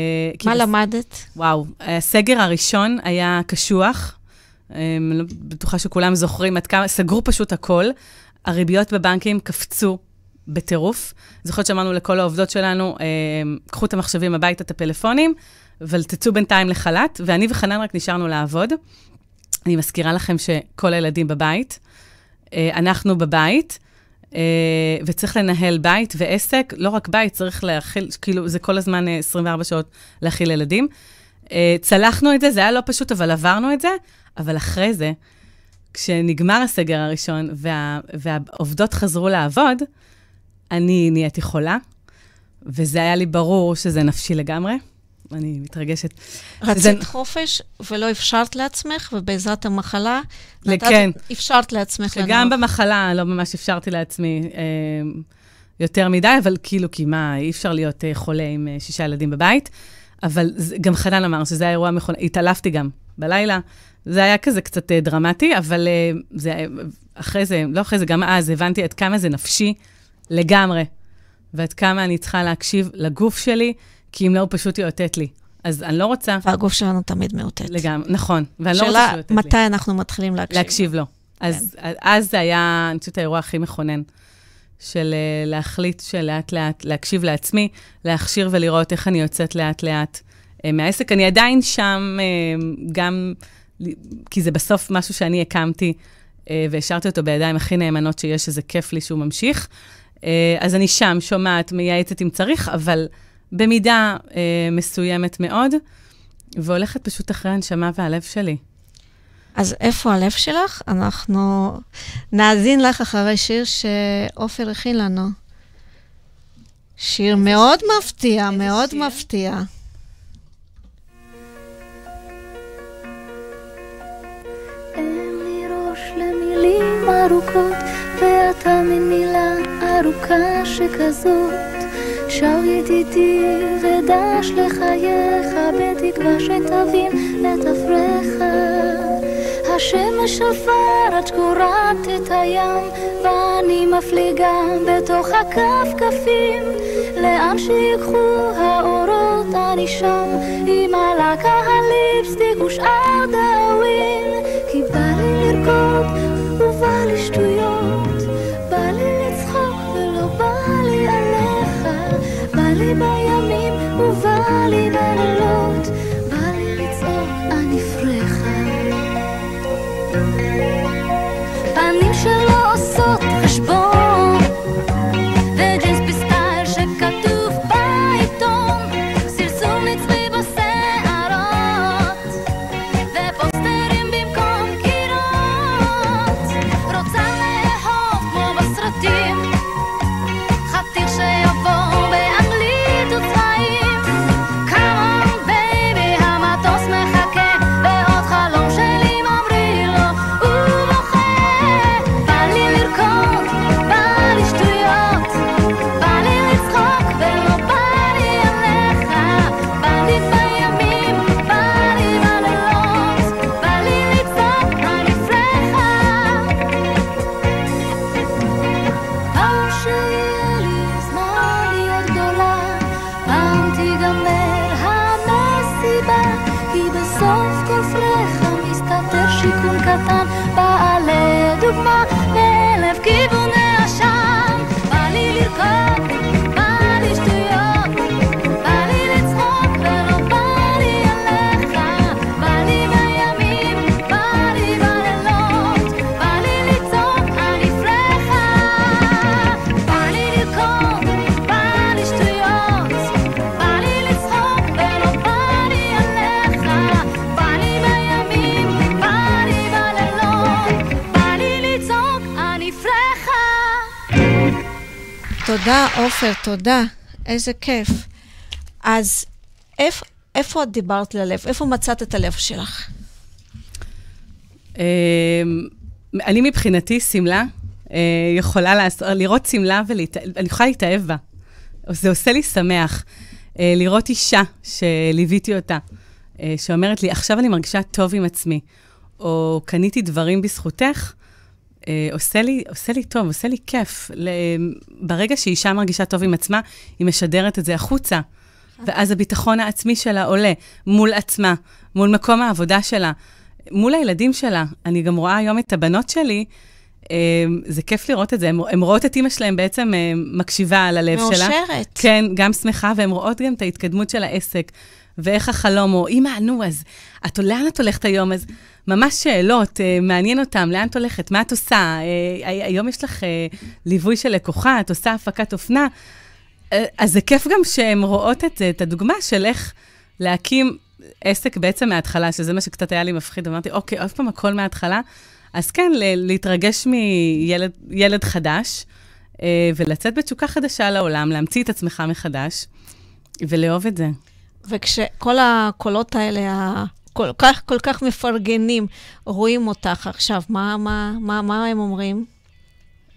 מה למדת? וואו, הסגר הראשון היה קשוח. אני אמ, לא בטוחה שכולם זוכרים עד כמה, סגרו פשוט הכל. הריביות בבנקים קפצו בטירוף. זוכרת שאמרנו לכל העובדות שלנו, אה, קחו את המחשבים הביתה, את הפלאפונים, אבל תצאו בינתיים לחל"ת, ואני וחנן רק נשארנו לעבוד. אני מזכירה לכם שכל הילדים בבית, אה, אנחנו בבית, אה, וצריך לנהל בית ועסק, לא רק בית, צריך להכיל, כאילו, זה כל הזמן 24 שעות להכיל ילדים. צלחנו את זה, זה היה לא פשוט, אבל עברנו את זה, אבל אחרי זה, כשנגמר הסגר הראשון וה, והעובדות חזרו לעבוד, אני נהייתי חולה, וזה היה לי ברור שזה נפשי לגמרי. אני מתרגשת. רצית שזה... חופש ולא אפשרת לעצמך, ובעזרת המחלה, נתת, כן. אפשרת לעצמך לנוח. שגם במחלה לא ממש אפשרתי לעצמי אה, יותר מדי, אבל כאילו, כי מה, אי אפשר להיות אה, חולה עם אה, שישה ילדים בבית. אבל זה, גם חנן אמר שזה היה אירוע התעלפתי גם בלילה, זה היה כזה קצת אה, דרמטי, אבל אה, זה, אחרי זה, לא אחרי זה, גם אז הבנתי עד כמה זה נפשי לגמרי, ועד כמה אני צריכה להקשיב לגוף שלי, כי אם לא, הוא פשוט יאותת לי. אז אני לא רוצה... והגוף שלנו תמיד מאותת. לגמרי, נכון. ואני לא רוצה שהוא יאותת לי. שאלה, מתי אנחנו מתחילים להקשיב? להקשיב לו. כן. אז, אז זה היה, אני חושבת, האירוע הכי מכונן. של uh, להחליט שלאט-לאט, להקשיב לעצמי, להכשיר ולראות איך אני יוצאת לאט-לאט מהעסק. אני עדיין שם, גם כי זה בסוף משהו שאני הקמתי אה, והשארתי אותו בידיים הכי נאמנות שיש, שזה כיף לי שהוא ממשיך. אה, אז אני שם, שומעת, מייעצת אם צריך, אבל במידה אה, מסוימת מאוד, והולכת פשוט אחרי הנשמה והלב שלי. אז איפה הלב שלך? אנחנו נאזין לך אחרי שיר שעופר הכין לנו. שיר מאוד מפתיע, מאוד שיר? מפתיע. ארוכות, ואתה מין מילה ארוכה שכזאת. שר ידידי ודש לחייך, בתקווה שתבין את אברך. השמש עפר עד שקורת את הים, ואני מפליגה בתוך הכפכפים. לאן שיקחו האורות אני שם, עם הלקה הליפסטיק ושאר דאווין. כי בא לי לרקוד Вывались, что я עופר, תודה. איזה כיף. אז איפה, איפה את דיברת ללב? איפה מצאת את הלב שלך? אמ, אני מבחינתי, שמלה, אה, יכולה לעשות, לראות שמלה ואני יכולה להתאהב בה. זה עושה לי שמח. אה, לראות אישה שליוויתי אותה, אה, שאומרת לי, עכשיו אני מרגישה טוב עם עצמי, או קניתי דברים בזכותך, עושה לי, עושה לי טוב, עושה לי כיף. ברגע שאישה מרגישה טוב עם עצמה, היא משדרת את זה החוצה. ואז הביטחון העצמי שלה עולה מול עצמה, מול מקום העבודה שלה, מול הילדים שלה. אני גם רואה היום את הבנות שלי, אה, זה כיף לראות את זה. הן רואות את אימא שלהם בעצם אה, מקשיבה על הלב שלה. מאושרת. כן, גם שמחה, והן רואות גם את ההתקדמות של העסק, ואיך החלום, או אמא, נו, אז את, לאן את הולכת היום? אז ממש שאלות, אה, מעניין אותם, לאן את הולכת? מה את עושה? אה, הי- היום יש לך אה, ליווי של לקוחה, את עושה הפקת אופנה. אה, אז זה כיף גם שהן רואות את את הדוגמה של איך להקים עסק בעצם מההתחלה, שזה מה שקצת היה לי מפחיד. אמרתי, אוקיי, עוד פעם הכל מההתחלה. אז כן, להתרגש מילד ילד חדש, אה, ולצאת בתשוקה חדשה לעולם, להמציא את עצמך מחדש, ולאהוב את זה. וכשכל הקולות האלה, כל כך, כל כך מפרגנים, רואים אותך עכשיו, מה, מה, מה, מה הם אומרים?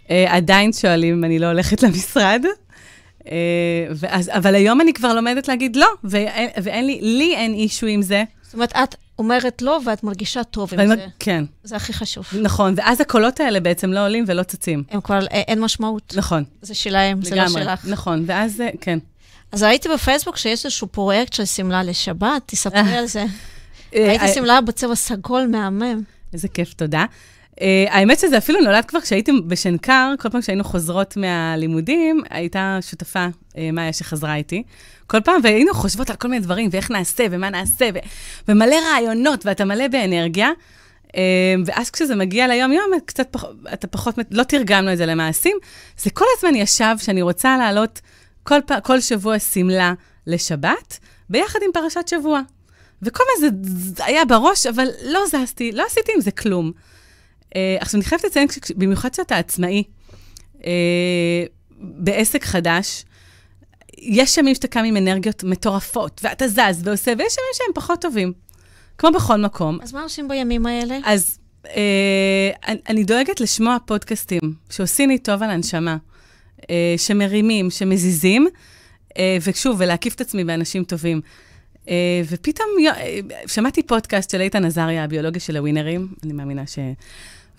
אה, עדיין שואלים אם אני לא הולכת למשרד. אה, ואז, אבל היום אני כבר לומדת להגיד לא, ואין, ואין לי, לי אין אישו עם זה. זאת אומרת, את אומרת לא ואת מרגישה טוב עם זה. כן, זה הכי חשוב. נכון, ואז הקולות האלה בעצם לא עולים ולא צצים. הם כבר, א- אין משמעות. נכון, זה שלהם, זה לא לגמרי. שלך. נכון, ואז, אה, כן. אז ראיתי בפייסבוק שיש איזשהו פרויקט של שמלה לשבת, תספרי [laughs] על זה. אה, ראיתי אה, שמלה בצבע סגול מהמם. איזה כיף, תודה. Uh, האמת שזה אפילו נולד כבר כשהייתי בשנקר, כל פעם שהיינו חוזרות מהלימודים, הייתה שותפה, uh, מאיה, שחזרה איתי. כל פעם, והיינו חושבות על כל מיני דברים, ואיך נעשה, ומה נעשה, ו- ומלא רעיונות, ואתה מלא באנרגיה. Uh, ואז כשזה מגיע ליום-יום, קצת פח, אתה פחות, לא תרגמנו את זה למעשים. זה כל הזמן ישב שאני רוצה להעלות כל, פ- כל שבוע שמלה לשבת, ביחד עם פרשת שבוע. וכל הזמן זה היה בראש, אבל לא זזתי, לא עשיתי עם זה כלום. Uh, עכשיו, אני חייבת לציין, במיוחד שאתה עצמאי, uh, בעסק חדש, יש ימים שאתה קם עם אנרגיות מטורפות, ואתה זז ועושה, ויש ימים שהם פחות טובים, כמו בכל מקום. אז מה עושים בימים האלה? אז אה, אני- אני דואגת לשמוע פודקאסטים שעושים לי טוב על הנשמה, אה, שמרימים, שמזיזים, אה, ושוב, ולהקיף את עצמי באנשים טובים. אה, ופתאום אה, שמעתי פודקאסט של איתן עזריה, הביולוגיה של הווינרים, אני מאמינה ש...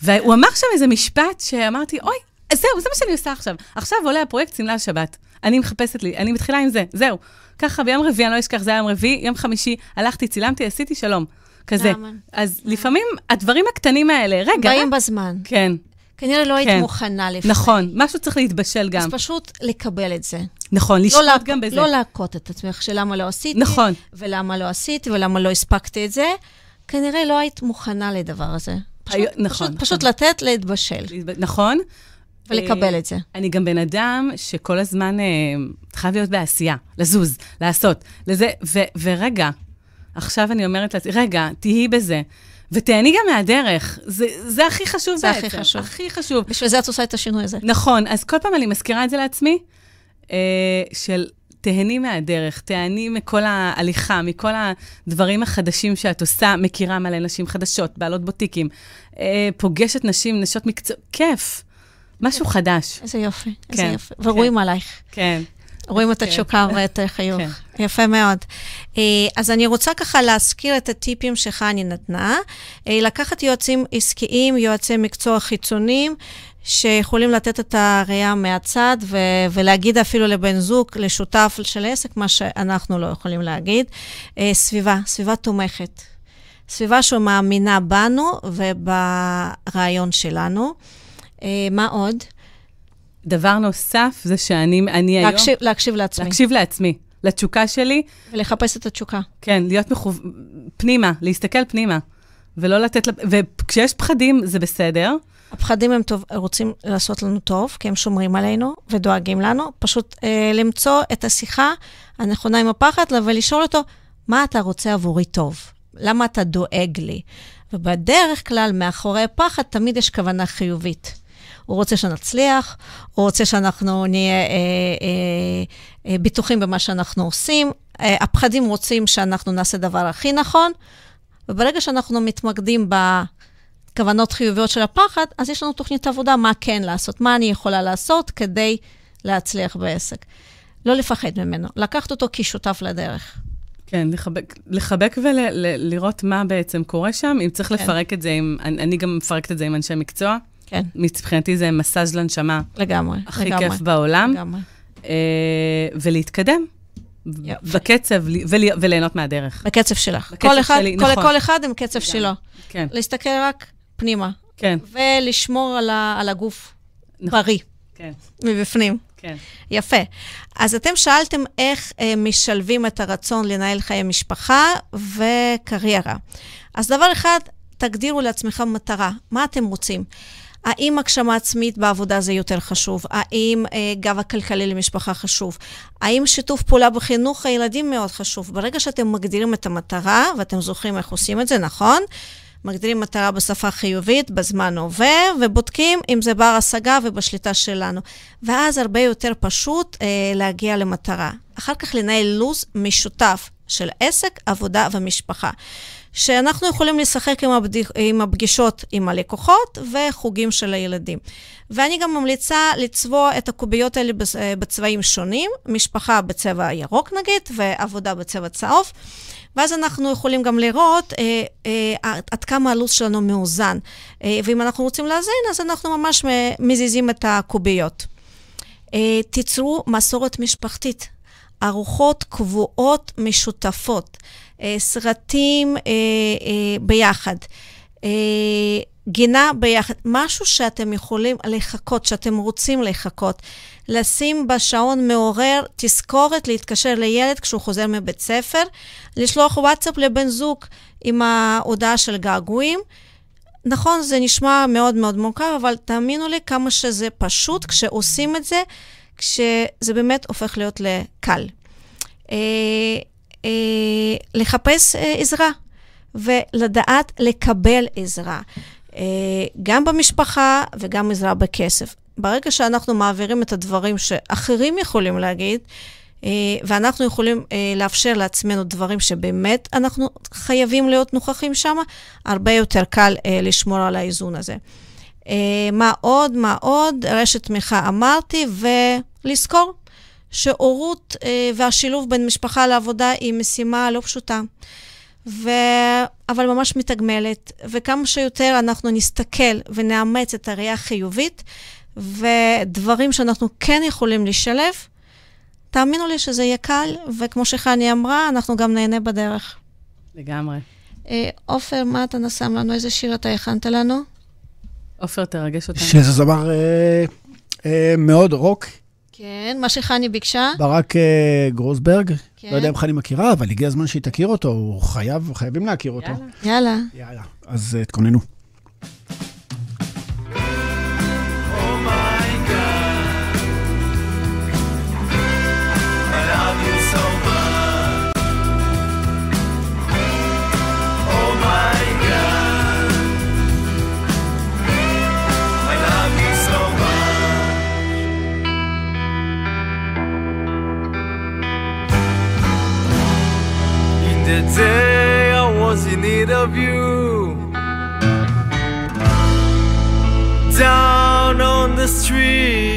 והוא אמר שם איזה משפט שאמרתי, אוי, זהו, זה מה שאני עושה עכשיו. עכשיו עולה הפרויקט שמלה לשבת. אני מחפשת לי, אני מתחילה עם זה, זהו. ככה, ביום רביעי, אני לא אשכח, זה היה יום רביעי, יום חמישי, הלכתי, צילמתי, עשיתי שלום. כזה. נעמן. אז לפעמים הדברים הקטנים האלה, רגע, באים בזמן. כן, כנראה לא היית כן. מוכנה לפני. נכון, משהו צריך להתבשל גם. אז פשוט לקבל את זה. נכון, לא לשלוט להכ- גם בזה. לא להכות את עצמך שלמה לא עשיתי, נכון. ולמה לא עשיתי, ולמה לא הספקתי את זה. כנראה לא היית מוכנה לדבר הזה. פשוט, היו- נכון, פשוט, נכון. פשוט לתת להתבשל נכון. ולקבל אה, את זה. אני גם בן אדם שכל הזמן אה, חייב להיות בעשייה, לזוז, לעשות, לזה, ו, ורגע, עכשיו אני אומרת לעצמי, רגע, תהיי בזה, ותהני גם מהדרך. זה, זה הכי חשוב זה בעצם. הכי חשוב. הכי חשוב. בשביל זה את עושה את השינוי הזה. נכון, אז כל פעם אני מזכירה את זה לעצמי, אה, של תהני מהדרך, תהני מכל ההליכה, מכל הדברים החדשים שאת עושה, מכירה מלא נשים חדשות, בעלות בוטיקים, אה, פוגשת נשים, נשות מקצוע, כיף. משהו חדש, איזה יופי, איזה כן, יופי. ורואים עלייך. כן. רואים את כן. התשוקה ואת החיוך. כן. יפה מאוד. אה, אז אני רוצה ככה להזכיר את הטיפים שחני נתנה. אה, לקחת יועצים עסקיים, יועצי מקצוע חיצוניים, שיכולים לתת את הראייה מהצד ו- ולהגיד אפילו לבן זוג, לשותף של עסק, מה שאנחנו לא יכולים להגיד. אה, סביבה, סביבה תומכת. סביבה שמאמינה בנו וברעיון שלנו. אה, מה עוד? דבר נוסף זה שאני אני היום... להקשיב, להקשיב לעצמי להקשיב לעצמי, לתשוקה שלי, ולחפש את התשוקה. כן, להיות מחו... פנימה, להסתכל פנימה, ולא לתת... וכשיש פחדים, זה בסדר. הפחדים הם טוב, רוצים לעשות לנו טוב, כי הם שומרים עלינו ודואגים לנו. פשוט אה, למצוא את השיחה הנכונה עם הפחד ולשאול אותו, מה אתה רוצה עבורי טוב? למה אתה דואג לי? ובדרך כלל, מאחורי הפחד תמיד יש כוונה חיובית. הוא רוצה שנצליח, הוא רוצה שאנחנו נהיה אה, אה, אה, בטוחים במה שאנחנו עושים. אה, הפחדים רוצים שאנחנו נעשה דבר הכי נכון, וברגע שאנחנו מתמקדים בכוונות חיוביות של הפחד, אז יש לנו תוכנית עבודה מה כן לעשות, מה אני יכולה לעשות כדי להצליח בעסק. לא לפחד ממנו, לקחת אותו כשותף לדרך. כן, לחבק, לחבק ולראות מה בעצם קורה שם. אם צריך כן. לפרק את זה עם... אני, אני גם מפרקת את זה עם אנשי מקצוע. כן, מבחינתי זה מסאז' לנשמה לגמרי. הכי לגמרי, כיף בעולם. לגמרי. אה, ולהתקדם. יופי. בקצב, לי- ול, וליהנות מהדרך. בקצב שלך. בקצב כל אחד, שלי, כל, נכון. כל אחד עם קצב שלו. כן, להסתכל רק פנימה, כן, ולשמור על, ה, על הגוף נכון. בריא, כן, מבפנים. כן. יפה. אז אתם שאלתם איך אה, משלבים את הרצון לנהל חיי משפחה וקריירה. אז דבר אחד, תגדירו לעצמכם מטרה, מה אתם רוצים? האם הגשמה עצמית בעבודה זה יותר חשוב? האם אה, גב הכלכלי למשפחה חשוב? האם שיתוף פעולה בחינוך הילדים מאוד חשוב? ברגע שאתם מגדירים את המטרה, ואתם זוכרים איך עושים את זה, נכון? מגדירים מטרה בשפה חיובית, בזמן הווה, ובודקים אם זה בר השגה ובשליטה שלנו. ואז הרבה יותר פשוט אה, להגיע למטרה. אחר כך לנהל לו"ז משותף של עסק, עבודה ומשפחה. שאנחנו יכולים לשחק עם, הבדיח, עם הפגישות עם הלקוחות וחוגים של הילדים. ואני גם ממליצה לצבוע את הקוביות האלה אה, בצבעים שונים, משפחה בצבע ירוק נגיד, ועבודה בצבע צהוב. ואז אנחנו יכולים גם לראות אה, אה, עד כמה הלו"ז שלנו מאוזן. אה, ואם אנחנו רוצים לאזן, אז אנחנו ממש מזיזים את הקוביות. אה, תיצרו מסורת משפחתית, ארוחות קבועות משותפות, סרטים אה, אה, ביחד, אה, גינה ביחד, משהו שאתם יכולים לחכות, שאתם רוצים לחכות. לשים בשעון מעורר תזכורת להתקשר לילד כשהוא חוזר מבית ספר, לשלוח וואטסאפ לבן זוג עם ההודעה של געגועים. נכון, זה נשמע מאוד מאוד מורכב, אבל תאמינו לי כמה שזה פשוט כשעושים את זה, כשזה באמת הופך להיות לקל. אה, אה, לחפש אה, עזרה ולדעת לקבל עזרה, אה, גם במשפחה וגם עזרה בכסף. ברגע שאנחנו מעבירים את הדברים שאחרים יכולים להגיד, ואנחנו יכולים לאפשר לעצמנו דברים שבאמת אנחנו חייבים להיות נוכחים שם, הרבה יותר קל לשמור על האיזון הזה. מה עוד? מה עוד? רשת תמיכה אמרתי, ולזכור שהורות והשילוב בין משפחה לעבודה היא משימה לא פשוטה. ו... אבל ממש מתגמלת, וכמה שיותר אנחנו נסתכל ונאמץ את הראייה החיובית, ודברים שאנחנו כן יכולים לשלב, תאמינו לי שזה יהיה קל, וכמו שחני אמרה, אנחנו גם נהנה בדרך. לגמרי. אה, עופר, מה אתה נשם לנו? איזה שיר אתה הכנת לנו? עופר, תרגש אותנו. שזה זמר אה, אה, מאוד רוק. כן, מה שחני ביקשה. ברק אה, גרוסברג. כן. לא יודע אם חני מכירה, אבל הגיע הזמן שהיא תכיר אותו, הוא חייב, חייבים להכיר אותו. יאללה. יאללה. אז uh, a day I was in need of you. Down on the street.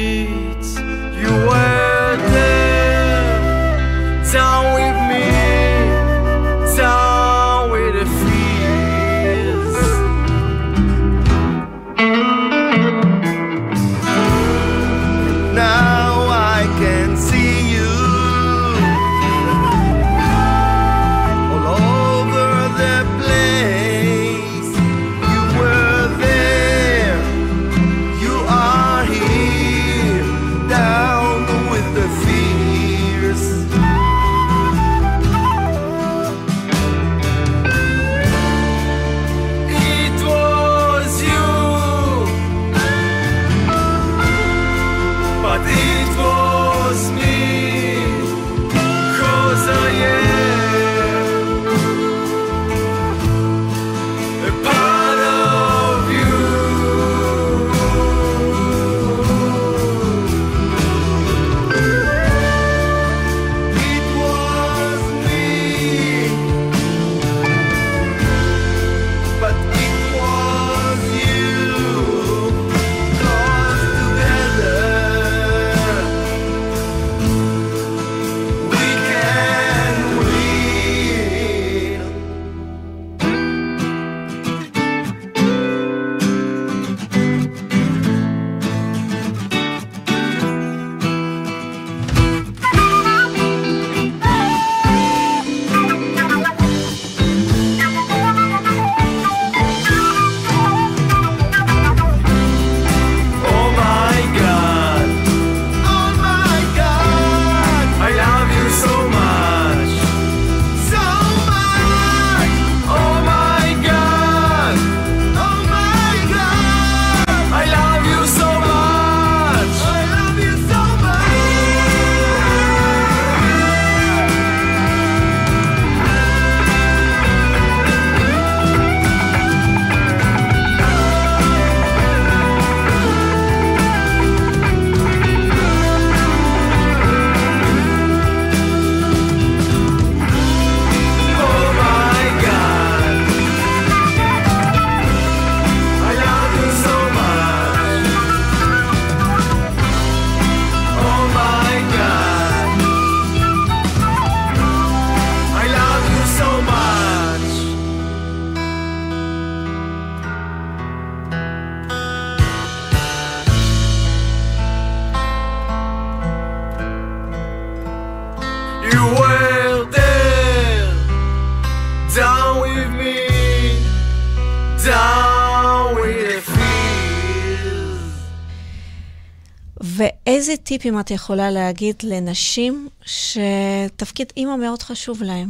ואיזה טיפים את יכולה להגיד לנשים שתפקיד אימא מאוד חשוב להן?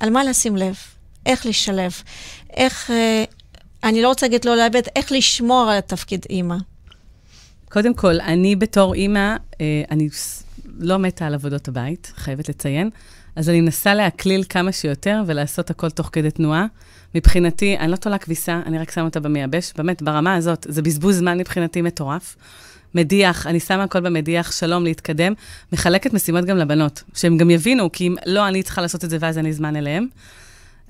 על מה לשים לב? איך לשלב? איך, אה, אני לא רוצה להגיד לא לאבד, איך לשמור על התפקיד אימא? קודם כל, אני בתור אימא, אה, אני לא מתה על עבודות הבית, חייבת לציין, אז אני מנסה להקליל כמה שיותר ולעשות הכל תוך כדי תנועה. מבחינתי, אני לא תולה כביסה, אני רק שמה אותה במייבש. באמת, ברמה הזאת, זה בזבוז זמן מבחינתי מטורף. מדיח, אני שמה הכל במדיח, שלום, להתקדם, מחלקת משימות גם לבנות, שהם גם יבינו, כי אם לא אני צריכה לעשות את זה ואז אין לי זמן אליהם.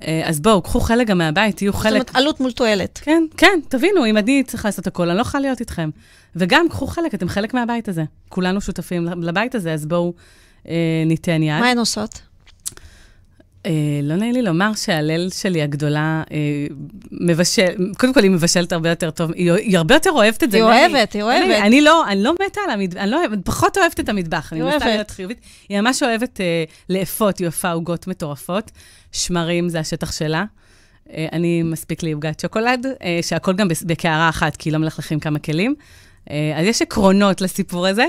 אה, אז בואו, קחו חלק גם מהבית, תהיו זאת חלק. אומרת, עלות מול תועלת. כן, כן, תבינו, אם אני צריכה לעשות הכל, אני לא יכולה להיות איתכם. וגם, קחו חלק, אתם חלק מהבית הזה. כולנו שותפים לבית הזה, אז בואו אה, ניתן יד. מה הן עושות? אה, לא נעים לי לומר שההלל שלי הגדולה אה, מבשל, קודם כל היא מבשלת הרבה יותר טוב, היא, היא הרבה יותר אוהבת את זה. היא. אוהבת, היא אני, אוהבת. אני לא, אני לא מתה על המטבח, אני לא פחות אוהבת את המטבח, אני מנסה. להיות חיובית. היא ממש אוהבת אה, לאפות, היא עושה עוגות מטורפות, שמרים זה השטח שלה. אה, אני מספיק לי עוגת שוקולד, אה, שהכל גם בקערה אחת, כי לא מלכלכים כמה כלים. אה, אז יש עקרונות לסיפור הזה,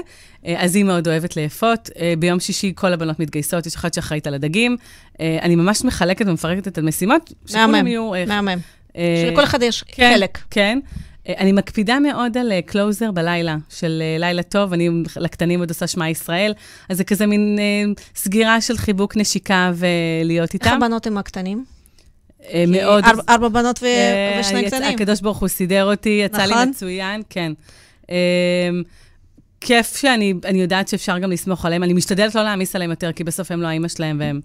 אה, אז היא מאוד אוהבת לאפות. אה, ביום שישי כל הבנות מתגייסות, יש אחת שאחראית על הדגים. אני ממש מחלקת ומפרקת את המשימות, שכולם מהמם, יהיו... מהמם. שלכל אחד יש כן, חלק. כן. אני מקפידה מאוד על קלוזר בלילה, של לילה טוב, אני לקטנים עוד עושה שמע ישראל, אז זה כזה מין סגירה של חיבוק נשיקה ולהיות איך איתם. הבנות עם הקטנים? מאוד... ארבע- בנות ושני קטנים. הקדוש ברוך הוא סידר אותי, יצא לי נכון. מצוין, כן. אה, כיף שאני אני יודעת שאפשר גם לסמוך עליהם, אני משתדלת לא להעמיס עליהם יותר, כי בסוף הם לא האימא שלהם והם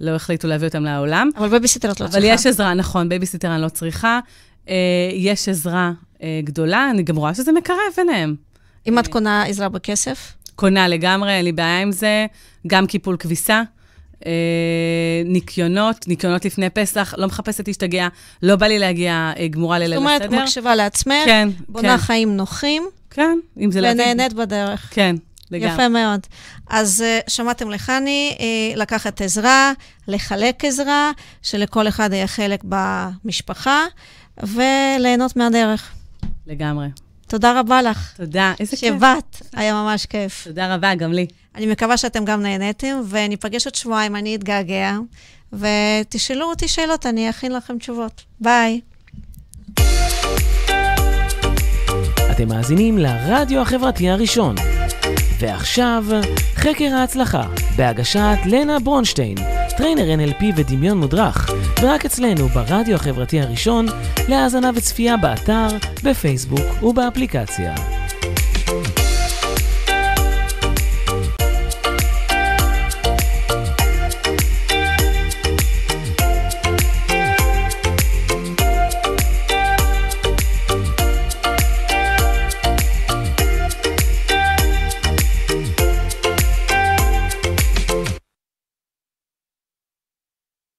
לא החליטו להביא אותם לעולם. אבל בייביסיטר את לא אבל צריכה. יש עזרה, נכון, בייביסיטר אני לא צריכה. אה, יש עזרה אה, גדולה, אני גם רואה שזה מקרב ביניהם. אם את קונה עזרה בכסף, קונה לגמרי, אין לי בעיה עם זה. גם קיפול כביסה. אה, ניקיונות, ניקיונות לפני פסח, לא מחפשת להשתגע, לא בא לי להגיע אה, גמורה זאת לליל אומרת, הסדר. מקשיבה לעצמך, כן, בונה כן, חיים נוחים, כן, אם זה להביא... ונהנית בדרך. כן, לגמרי. יפה מאוד. אז אה, שמעתם לחני, אה, לקחת עזרה, לחלק עזרה, שלכל אחד יהיה חלק במשפחה, וליהנות מהדרך. לגמרי. תודה רבה לך. תודה, איזה כיף. שבאת, היה ממש כיף. תודה רבה, גם לי. אני מקווה שאתם גם נהניתם, וניפגש עוד שבועיים, אני אתגעגע, ותשאלו אותי שאלות, אני אכין לכם תשובות. ביי. אתם מאזינים לרדיו החברתי הראשון. ועכשיו, חקר ההצלחה, בהגשת לנה ברונשטיין, trainer NLP ודמיון מודרך, ורק אצלנו ברדיו החברתי הראשון, להאזנה וצפייה באתר, בפייסבוק ובאפליקציה.